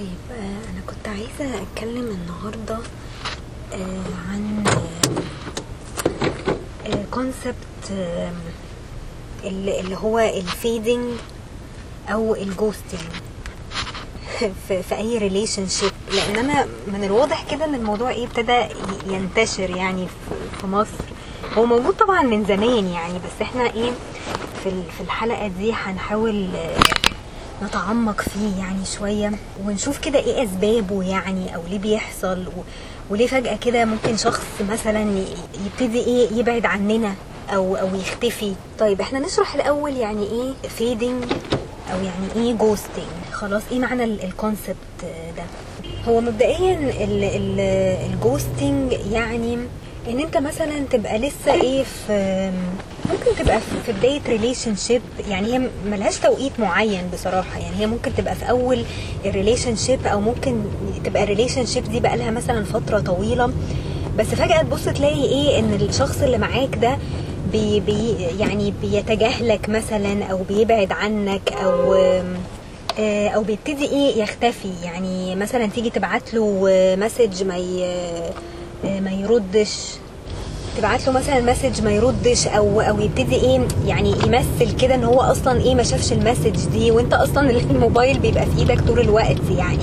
طيب آه، أنا كنت عايزة أتكلم النهاردة آه، عن concept اللي هو ال fading أو ال ghosting في, أي relationship لأن أنا من الواضح كده إن الموضوع إيه ابتدى ينتشر يعني في- مصر. هو موجود طبعا من زمان يعني بس إحنا إيه في ال- في الحلقة دي هنحاول آه، نتعمق فيه يعني شوية ونشوف كده إيه أسبابه يعني أو ليه بيحصل و... وليه فجأة كده ممكن شخص مثلا يبتدي إيه يبعد عننا أو أو يختفي. طيب إحنا نشرح الأول يعني إيه fading أو يعني إيه ghosting خلاص إيه معنى ال concept ده؟ هو مبدئيا ال ghosting يعني إن أنت مثلا تبقى لسه إيه في ممكن تبقى في- بداية relationship يعني هي ملهاش توقيت معين بصراحة. يعني هي ممكن تبقى في أول ال relationship أو ممكن تبقى ال relationship دي بقى لها مثلا فترة طويلة. بس فجأة تبص تلاقي إيه؟ إن الشخص اللي معاك ده بي بي يعني بيتجاهلك مثلا أو بيبعد عنك أو آه، أو بيبتدي إيه؟ يختفي. يعني مثلا تيجي تبعت له message ما آه، ما يردش. تبعت له مثلا message ما يردش أو أو يبتدي إيه يعني يمثل كده إن هو أصلا إيه ما شافش ال message دي وأنت أصلا الموبايل بيبقى في إيدك طول الوقت يعني.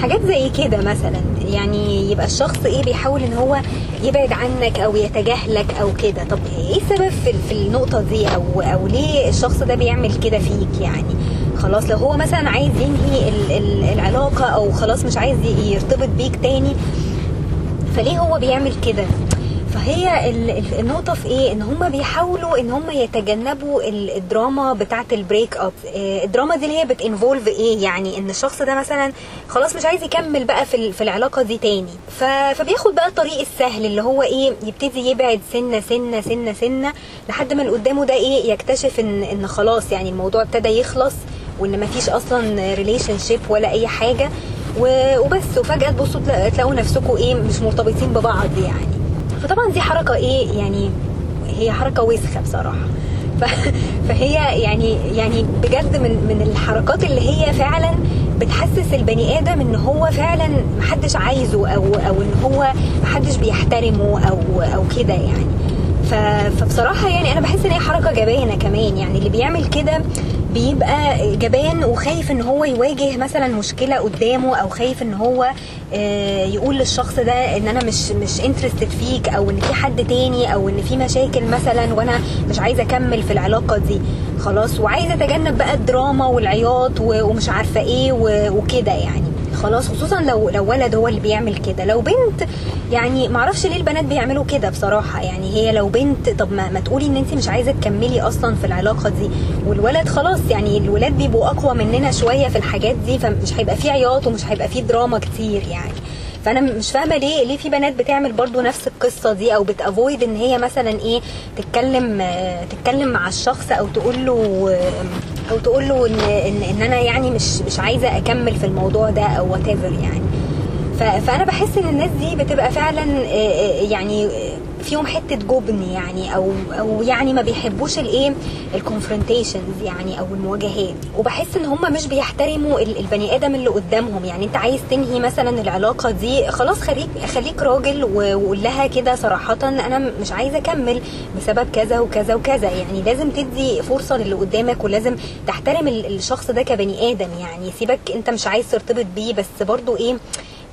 حاجات زي كده مثلا يعني يبقى الشخص إيه بيحاول إن هو يبعد عنك أو يتجاهلك أو كده. طب إيه السبب في, في النقطة دي؟ أو أو ليه الشخص ده بيعمل كده فيك يعني؟ خلاص لو هو مثلا عايز ينهي ال- ال- العلاقة أو خلاص مش عايز يرتبط بيك تاني فليه هو بيعمل كده؟ فهي ال- ال- النقطة في إيه؟ إن هم بيحاولوا إن هم يتجنبوا ال- الدراما بتاعة ال break up آه، الدراما دي اللي هي بت involve إيه؟ يعني إن الشخص ده مثلا خلاص مش عايز يكمل بقى في في العلاقة دي تاني. فبياخد بقى الطريق السهل اللي هو إيه؟ يبتدي يبعد سنة سنة سنة سنة لحد ما اللي قدامه ده إيه؟ يكتشف ان إن خلاص يعني الموضوع ابتدى يخلص وإن مفيش أصلا relationship ولا أي حاجة. و- وبس. وفجأة تبصوا تلا- تلاقوا نفسكم إيه؟ مش مرتبطين ببعض يعني. فطبعا دي حركة إيه يعني هي حركة وسخة بصراحة. ف... فهي يعني يعني بجد من من الحركات اللي هي فعلا بتحسس البني آدم إن هو فعلا محدش عايزه أو أو إن هو محدش بيحترمه أو أو كده يعني. ف... فبصراحة يعني أنا بحس إن هي حركة جبانة كمان يعني. اللي بيعمل كده بيبقى جبان وخايف إن هو يواجه مثلا مشكلة قدامه أو خايف إن هو آه، يقول للشخص ده إن أنا مش مش انترستد فيك أو إن في حد تاني أو إن في مشاكل مثلا وأنا مش عايزة أكمل في العلاقة دي. خلاص وعايزة أتجنب بقى الدراما والعياط ومش عارفة إيه وكده يعني. خلاص خصوصا لو لو ولد هو اللي بيعمل كده. لو بنت يعني معرفش ليه البنات بيعملوا كده بصراحة. يعني هي لو بنت طب ما, ما تقولي إن انت مش عايزة تكملي أصلا في العلاقة دي. والولد خلاص يعني الولاد بيبقوا أقوى مننا شوية في الحاجات دي فمش هيبقى فيه عياط ومش هيبقى فيه دراما كتير يعني. فأنا مش فاهمة ليه ليه في بنات بتعمل برضو نفس القصة دي أو بتأفويد إن هي مثلا إيه تتكلم تتكلم مع الشخص أو تقول له أو تقول له ان ان, إن أنا يعني مش مش عايزة أكمل في الموضوع ده أو وات يعني. فأنا بحس إن الناس دي بتبقى فعلا آه، آه، يعني فيهم حتة جبن يعني أو أو يعني ما بيحبوش الإيه الكونفرونتيشنز يعني أو المواجهات. وبحس إن هم مش بيحترموا ال- البني آدم اللي قدامهم. يعني أنت عايز تنهي مثلا العلاقة دي خلاص خليك خليك راجل وقول لها كده صراحة أنا مش عايزة أكمل بسبب كذا وكذا وكذا. يعني لازم تدي فرصة للي قدامك ولازم تحترم ال- الشخص ده كبني آدم. يعني سيبك أنت مش عايز ترتبط بيه بس برضو إيه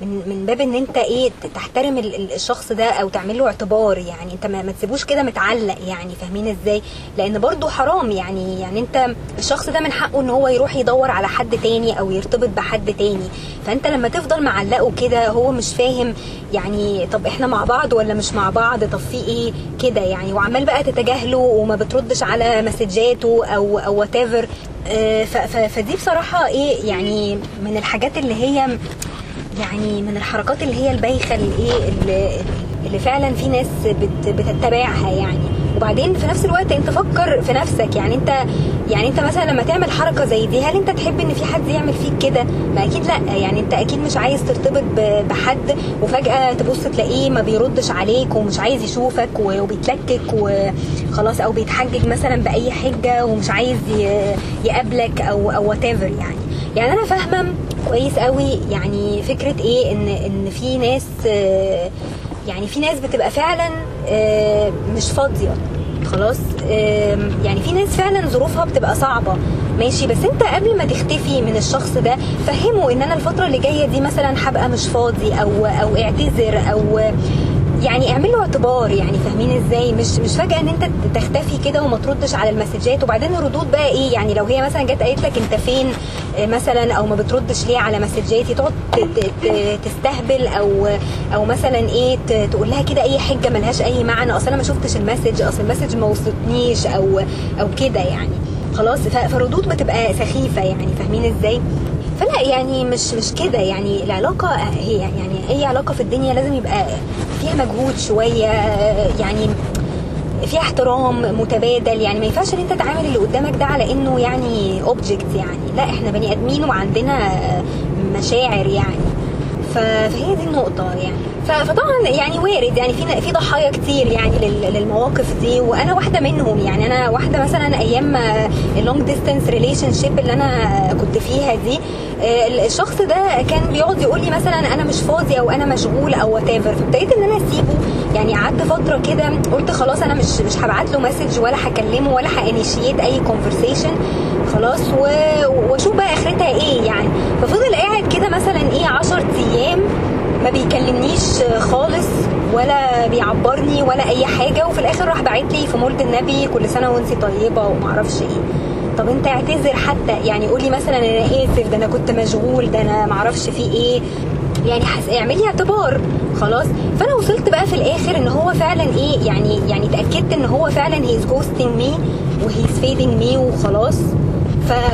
من من باب إن أنت إيه تحترم ال- ال- الشخص ده أو تعمل له اعتبار يعني. أنت ما, تسيبوش كده متعلق يعني فاهمين إزاي؟ لأن برضو حرام يعني يعني أنت الشخص ده من حقه إن هو يروح يدور على حد تاني أو يرتبط بحد تاني. فأنت لما تفضل معلقه كده هو مش فاهم يعني طب إحنا مع بعض ولا مش مع بعض؟ طب في إيه كده يعني؟ وعمال بقى تتجاهله وما بتردش على message اته أو أو whatever فدي بصراحة إيه يعني من الحاجات اللي هي يعني من الحركات اللي هي البايخة اللي إيه اللي, اللي فعلا في ناس بت بتتبعها يعني. وبعدين في نفس الوقت أنت فكر في نفسك. يعني انت يعني أنت مثلا لما تعمل حركة زي دي هل أنت تحب إن في حد يعمل فيك كده؟ ما أكيد لأ. يعني أنت أكيد مش عايز ترتبط بحد وفجأة تبص تلاقيه ما بيردش عليك ومش عايز يشوفك وبيتلكك وخلاص أو بيتحجج مثلا بأي حجة ومش عايز يقابلك أو أو وات يعني. يعني أنا فاهمة كويس قوي. يعني فكرة إيه؟ إن إن في ناس آه، يعني في ناس بتبقى فعلا آه، مش فاضية. خلاص؟ يعني في ناس فعلا ظروفها بتبقى صعبة. ماشي؟ بس أنت قبل ما تختفي من الشخص ده فهمه إن أنا الفترة اللي جاية دي مثلا هبقى مش فاضي أو أو اعتذر أو يعني اعمل له اعتبار يعني فاهمين إزاي؟ مش مش فجأة ان انت تختفي كده وما تردش على المسجات وبعدين الردود بقى إيه؟ يعني لو هي مثلا جت قالت لك انت فين مثلا أو ما بتردش ليه على message اتي تقعد تستهبل أو أو مثلا إيه تقول لها كده اي حجة ملهاش اي معنى. اصل أنا ما شفتش ال message اصل ال message ما وصلتنيش أو أو كده يعني. خلاص ف- فردود بتبقى سخيفة يعني فاهمين إزاي؟ فلا يعني مش مش كده يعني. العلاقة هي يعني اي علاقة في الدنيا لازم يبقى فيها مجهود شوية يعني فيها احترام متبادل يعني ما ينفعش إن أنت تعامل اللي قدامك ده على إنه يعني object يعني. لا إحنا بني آدمين وعندنا مشاعر يعني. فهي دي النقطة يعني. فطبعا يعني وارد يعني في في ضحايا كتير يعني لل- للمواقف دي وأنا واحدة منهم يعني. أنا واحدة مثلا أيام ال long distance relationship اللي أنا كنت فيها دي آه، الشخص ده كان بيقعد يقول لي مثلا أنا مش فاضي أو أنا مشغول أو whatever فابتديت إن أنا أسيبه. يعني قعدت فترة كده قلت خلاص أنا مش مش هبعت له message ولا هكلمه ولا ha initiate أي conversation خلاص واشوف بقى آخرتها إيه يعني. ففضل قاعد كده مثلا إيه 10 أيام ما بيكلمنيش خالص ولا بيعبرني ولا أي حاجة. وفي الآخر راح باعت لي في مولد النبي كل سنة وأنت طيبة وما أعرفش إيه. طب أنت اعتذر حتى يعني قولي مثلا أنا آسف ده أنا كنت مشغول ده أنا ما أعرفش في إيه. يعني حس... اعملي اعتبار خلاص. فأنا وصلت بقى في الآخر إن هو فعلا إيه يعني يعني اتاكدت إن هو فعلا he's ghosting me و he's fading me وخلاص.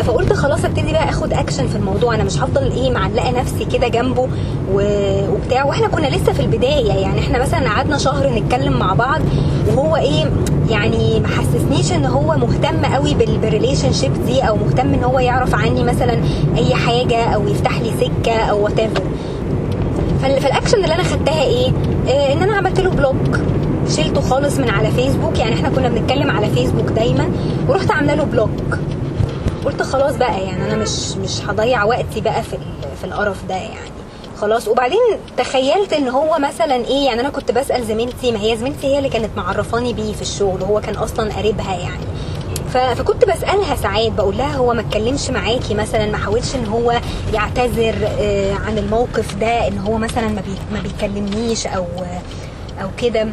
فقلت خلاص ابتدي بقى اخد اكشن في الموضوع. أنا مش هفضل إيه معلقة نفسي كده جنبه وبتاع. وإحنا كنا لسه في البداية. يعني إحنا مثلا قعدنا شهر نتكلم مع بعض وهو إيه يعني ما حسسنيش ان هو مهتم قوي بال- بال relationship دي أو مهتم ان هو يعرف عني مثلا اي حاجة أو يفتح لي سكة أو what فال- فالاكشن اللي أنا خدتها إيه؟ آه ان أنا عملت له block شلته خالص من على فيسبوك. يعني إحنا كنا بنتكلم على فيسبوك دايما ورحت عاملة له بلوك. قلت خلاص بقى يعني أنا مش مش هضيع وقتي بقى في في القرف ده يعني. خلاص. وبعدين تخيلت إن هو مثلا إيه يعني أنا كنت بسأل زميلتي ما هي زميلتي هي اللي كانت معرفاني بيه في الشغل وهو كان أصلا قريبها يعني. فكنت بسألها ساعات بقول لها هو ما اتكلمش معاكي مثلا ما حاولش إن هو يعتذر آه، عن الموقف ده إن هو مثلا ما بيكلمنيش أو أو كده.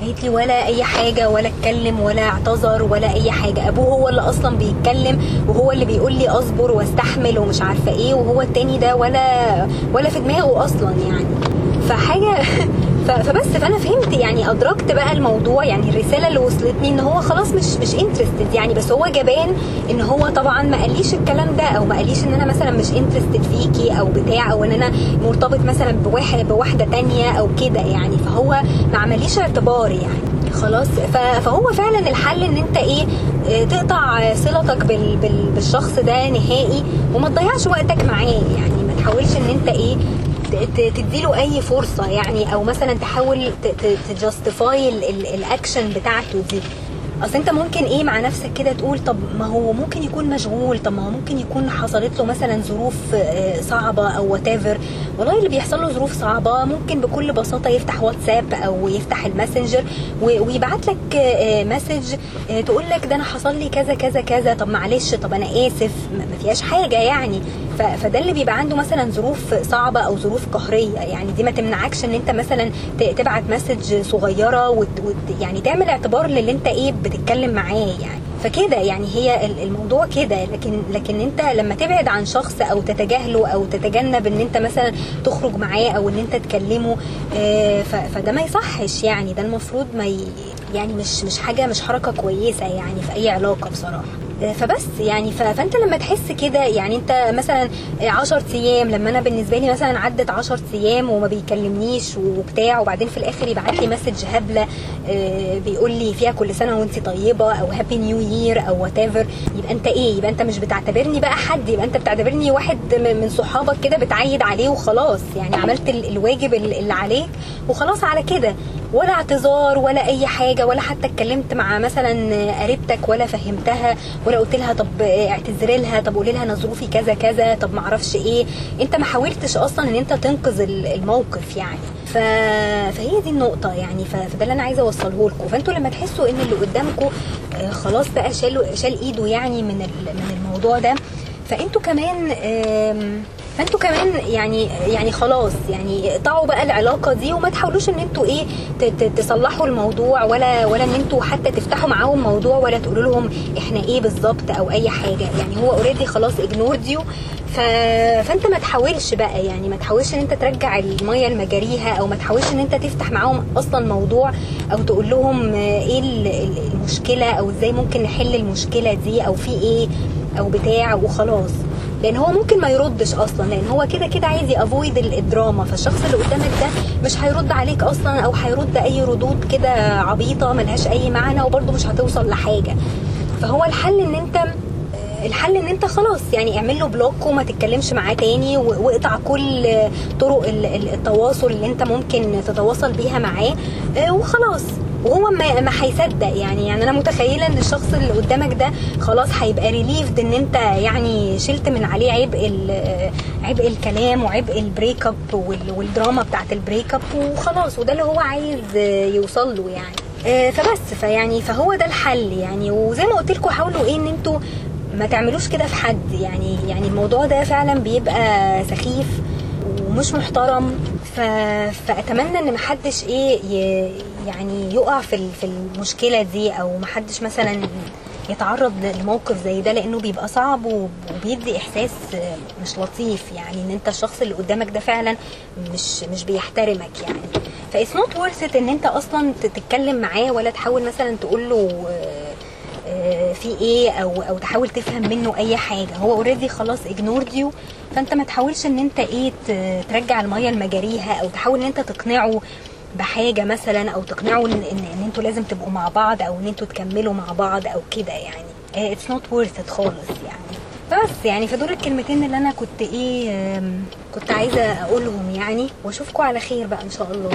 لي ولا أي حاجة ولا أتكلم ولا أعتذر ولا أي حاجة. أبوه هو اللي أصلا بيتكلم وهو اللي بيقول لي أصبر واستحمل ومش عارفة إيه وهو التاني ده ولا ولا في دماغه أصلا يعني. فحاجة فبس فأنا فهمت يعني أدركت بقى الموضوع يعني الرسالة اللي وصلتني إن هو خلاص مش مش interested يعني بس هو جبان إن هو طبعا ما قاليش الكلام ده أو ما قاليش إن أنا مثلا مش interested فيكي أو بتاع أو إن أنا مرتبط مثلا بواحد بواحدة تانية أو كده يعني. فهو ما عمليش اعتبار يعني. خلاص فهو فعلا الحل إن أنت إيه آه، تقطع صلتك بال بال بالشخص ده نهائي وما تضيعش وقتك معاه يعني. ما تحاولش إن أنت إيه تديله أي فرصة يعني أو مثلا تحاول ت justify ال action بتاعته دي. أصل أنت ممكن إيه مع نفسك كده تقول طب ما هو ممكن يكون مشغول طب ما هو ممكن يكون حصلت له مثلا ظروف آه، صعبة أو what والله اللي بيحصل له ظروف صعبة ممكن بكل بساطة يفتح واتساب أو يفتح الماسنجر ويبعت لك آه، message آه، تقول لك ده أنا حصل لي كذا كذا كذا طب معلش طب أنا آسف ما فيهاش حاجة يعني. فده اللي بيبقى عنده مثلا ظروف صعبة أو ظروف قهرية. يعني دي ما تمنعكش إن أنت مثلا تبعت message صغيرة وت وت يعني تعمل اعتبار للي أنت إيه بتتكلم معاه يعني. فكده يعني هي ال- الموضوع كده. لكن لكن انت لما تبعد عن شخص أو تتجاهله أو تتجنب ان انت مثلا تخرج معاه أو ان انت تكلمه آه، فده ما يصحش يعني. ده المفروض ما. يعني مش مش حاجة مش حركة كويسة يعني في أي علاقة بصراحة. فبس يعني فانت لما تحس كده يعني انت مثلا 10 أيام لما أنا بالنسبة لي مثلا عدت 10 أيام وما بيكلمنيش وبتاع وبعدين في الآخر يبعت لي message هبلة آه، بيقول لي فيها كل سنة وانت طيبة أو happy new year أو what يبقى انت إيه؟ يبقى انت مش بتعتبرني بقى حد يبقى انت بتعتبرني واحد من صحابك كده بتعيد عليه وخلاص يعني عملت ال- الواجب ال- اللي عليك وخلاص على كده. ولا اعتذار ولا أي حاجة ولا حتى اتكلمت مع مثلا قريبتك ولا فهمتها ولا قلت لها طب اعتذري لها طب قولي لها أنا ظروفي كذا كذا طب ما أعرفش إيه. أنت ما حاولتش أصلا إن أنت تنقذ ال- الموقف يعني. ف... فهي دي النقطة يعني. ف... فده اللي أنا عايزة أوصله لكم. فأنتوا لما تحسوا إن اللي قدامكم آه، خلاص بقى شال شال إيده يعني من. من الموضوع ده فأنتوا كمان فانتوا كمان يعني يعني خلاص يعني اقطعوا بقى العلاقة دي وما تحاولوش ان أنتوا إيه تصلحوا الموضوع ولا ولا ان أنتوا حتى تفتحوا معاهم موضوع ولا تقولوا لهم إحنا إيه بالظبط أو اي حاجة. يعني هو already خلاص ignored you ف... فانت ما تحاولش بقى يعني ما تحاولش ان انت ترجع المية لمجاريها أو ما تحاولش ان انت تفتح معاهم أصلا موضوع أو تقول لهم إيه ال- ال- المشكلة أو إزاي ممكن نحل المشكلة دي أو في إيه أو بتاع وخلاص. لأن هو ممكن ما يردش أصلا لأن هو كده كده عايز يأفويد الدراما. فالشخص اللي قدامك ده مش هيرد عليك أصلا أو هيرد أي ردود كده عبيطة ملهاش أي معنى وبرده مش هتوصل لحاجة. فهو الحل إن أنت الحل إن أنت خلاص يعني اعمل له بلوك وما تتكلمش معاه تاني واقطع كل طرق ال- ال- التواصل اللي أنت ممكن تتواصل بيها معاه آه، وخلاص. وهو ما ما هيصدق يعني يعني أنا متخيلة إن الشخص اللي قدامك ده خلاص هيبقى relieved إن أنت يعني شلت من عليه عبء ال- عبء الكلام وعبء ال break up وال- والدراما بتاعت ال break up وخلاص وده اللي هو عايز آه، يوصل له يعني آه، فبس فيعني فهو ده الحل يعني وزي ما قلت لكم حاولوا إيه إن أنتوا ما تعملوش كده في حد يعني يعني الموضوع ده فعلا بيبقى سخيف ومش محترم. فأتمنى إن محدش إيه. يعني يقع في في المشكلة دي أو محدش مثلا يتعرض لموقف زي ده لأنه بيبقى صعب وب- وبيدي إحساس مش لطيف. يعني إن أنت الشخص اللي قدامك ده فعلا مش مش بيحترمك يعني. ف it's not worth إن أنت أصلا تتكلم معاه ولا تحاول مثلا تقول له آه، آه، في إيه أو أو تحاول تفهم منه أي حاجة. هو already خلاص ignored you فأنت ما تحاولش إن أنت إيه ترجع المية لمجاريها أو تحاول إن أنت تقنعه بحاجة مثلا أو تقنعه ان ان, إن أنتوا لازم تبقوا مع بعض أو إن أنتوا تكملوا مع بعض أو كده يعني. it's not worth خالص يعني. بس يعني فدول الكلمتين اللي أنا كنت إيه كنت عايزة أقولهم يعني. واشوفكم على خير بقى إن شاء الله.